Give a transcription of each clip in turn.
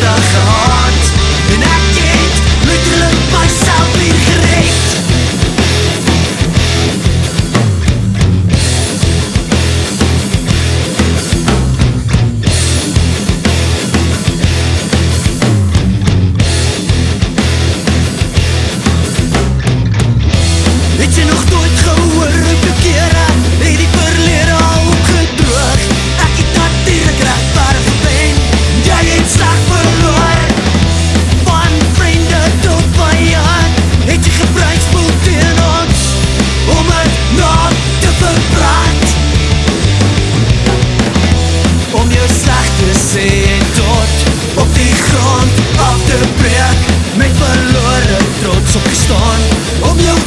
just a heart my verlore trots op gestaan om jou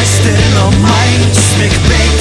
Christ in all my might,